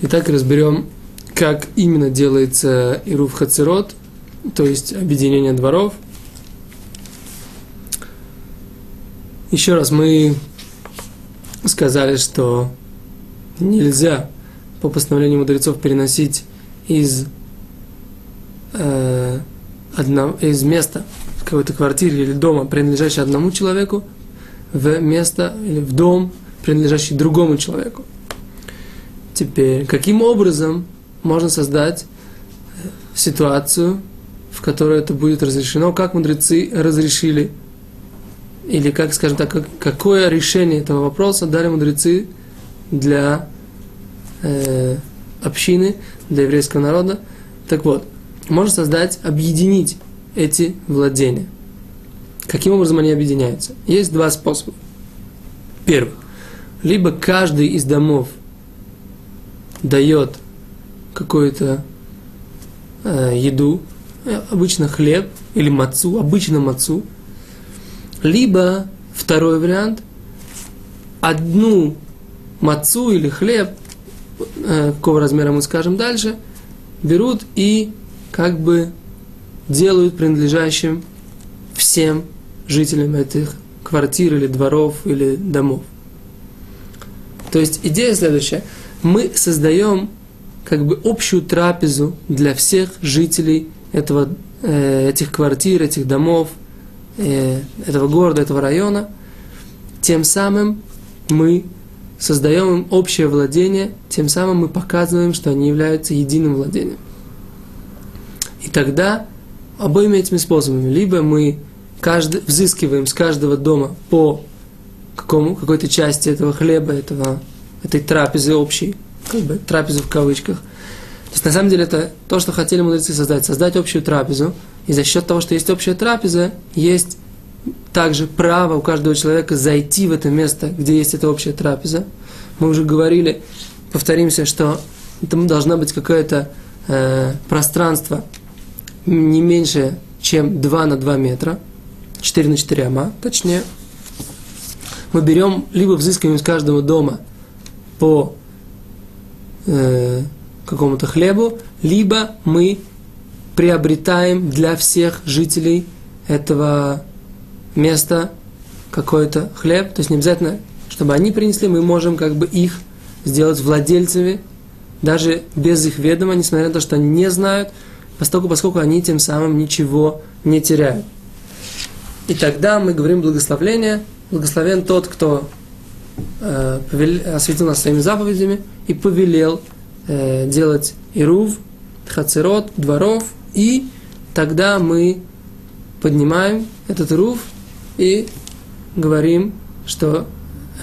Итак, разберем, как именно делается Ируф Хацерот, то есть объединение дворов. Еще раз, мы сказали, что нельзя по постановлению мудрецов переносить из, э, одно, из места какой-то квартире или дома, принадлежащего одному человеку, в место или в дом, принадлежащий другому человеку. Теперь, каким образом можно создать э, ситуацию, в которой это будет разрешено, как мудрецы разрешили, или как, скажем так, какое решение этого вопроса дали мудрецы для э, общины, для еврейского народа. Так вот, можно создать, объединить эти владения. Каким образом они объединяются? Есть два способа. Первый. Либо каждый из домов дает какую-то э, еду, э, обычно хлеб или мацу, обычно мацу, либо второй вариант, одну мацу или хлеб, э, какого размера мы скажем дальше, берут и как бы делают принадлежащим всем жителям этих квартир или дворов или домов. То есть идея следующая – мы создаем как бы общую трапезу для всех жителей этого, э, этих квартир, этих домов, э, этого города, этого района. Тем самым мы создаем им общее владение, тем самым мы показываем, что они являются единым владением. И тогда обоими этими способами, либо мы каждый, взыскиваем с каждого дома по какому, какой-то части этого хлеба, этого этой трапезы общей, как бы трапезы в кавычках. То есть на самом деле это то, что хотели мудрецы создать, создать общую трапезу, и за счет того, что есть общая трапеза, есть также право у каждого человека зайти в это место, где есть эта общая трапеза. Мы уже говорили, повторимся, что там должно быть какое-то э, пространство не меньше, чем 2 на 2 метра, 4 на 4 ама, точнее. Мы берем, либо взыскиваем из каждого дома по э, какому-то хлебу, либо мы приобретаем для всех жителей этого места какой-то хлеб. То есть не обязательно, чтобы они принесли, мы можем как бы их сделать владельцами, даже без их ведома, несмотря на то, что они не знают, поскольку, поскольку они тем самым ничего не теряют. И тогда мы говорим благословление. Благословен тот, кто повел, осветил нас своими заповедями и повелел э, делать ирув, хацерот, дворов, и тогда мы поднимаем этот ирув и говорим, что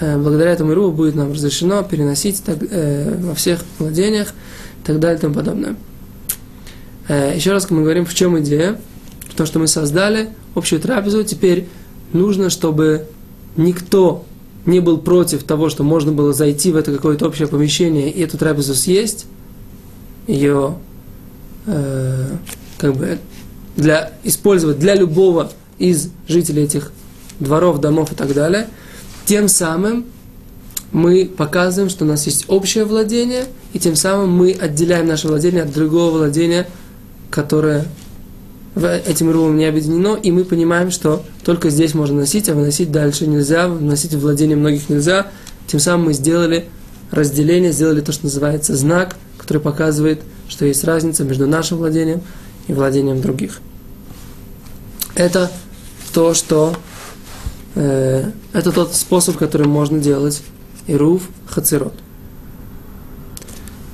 э, благодаря этому ируву будет нам разрешено переносить так, э, во всех владениях и так далее и тому подобное. Э, еще раз мы говорим, в чем идея, в том, что мы создали общую трапезу, теперь нужно, чтобы никто не был против того, что можно было зайти в это какое-то общее помещение и эту трапезу съесть, ее э, как бы для, использовать для любого из жителей этих дворов, домов и так далее, тем самым мы показываем, что у нас есть общее владение, и тем самым мы отделяем наше владение от другого владения, которое этим рулом не объединено, и мы понимаем, что только здесь можно носить, а выносить дальше нельзя, выносить в владение многих нельзя. Тем самым мы сделали разделение, сделали то, что называется знак, который показывает, что есть разница между нашим владением и владением других. Это то, что э, это тот способ, который можно делать Ирув Хацерот.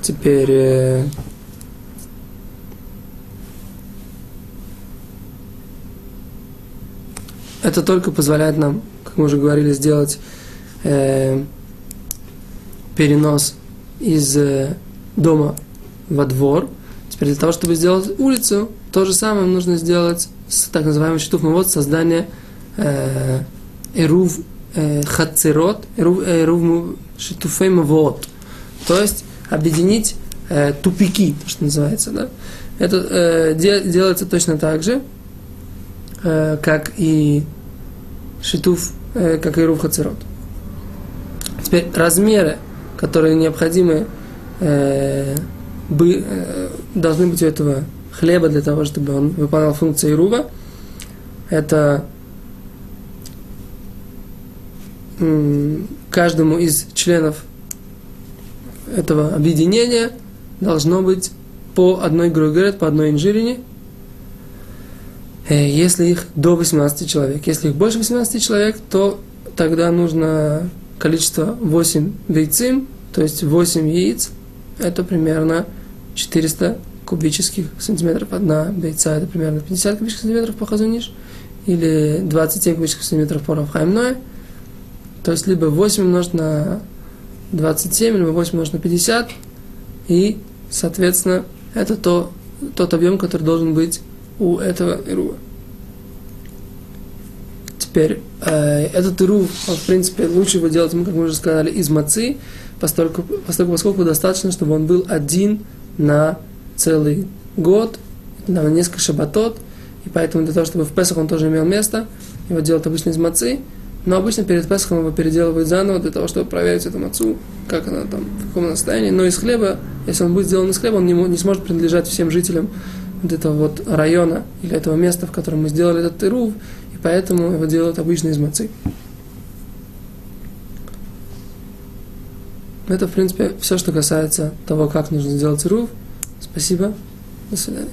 Теперь э, это только позволяет нам, как мы уже говорили, сделать э, перенос из э, дома во двор. Теперь для того, чтобы сделать улицу, то же самое нужно сделать с так называемым щитов вот создание э, эрув э, хацерот, эрув, эрув шитуфей вот. То есть объединить э, тупики, что называется. Да? Это э, де, делается точно так же, Э, как и шитуф, э, как и рув хацерот. Теперь размеры, которые необходимы э, должны быть у этого хлеба для того, чтобы он выполнял функции Ирува. Это каждому из членов этого объединения должно быть по одной грогерет, по одной инжирине, если их до 18 человек. Если их больше 18 человек, то тогда нужно количество 8 бейцим, то есть 8 яиц, это примерно 400 кубических сантиметров. Одна бейца это примерно 50 кубических сантиметров по Хазуниш, или 27 кубических сантиметров по Равхаймное. То есть либо 8 умножить на 27, либо 8 умножить на 50, и, соответственно, это то, тот объем, который должен быть у этого ируа. Теперь, э, этот иру, в принципе, лучше его делать, мы, как мы уже сказали, из мацы, поскольку, поскольку, поскольку достаточно, чтобы он был один на целый год, на несколько шабатот, и поэтому для того, чтобы в Песах он тоже имел место, его делают обычно из мацы, но обычно перед Песхом его переделывают заново для того, чтобы проверить эту мацу, как она там, в каком состоянии. Но из хлеба, если он будет сделан из хлеба, он не, не сможет принадлежать всем жителям вот этого вот района или этого места, в котором мы сделали этот тырув, и поэтому его делают обычно из мацы. Это, в принципе, все, что касается того, как нужно сделать тырув. Спасибо. До свидания.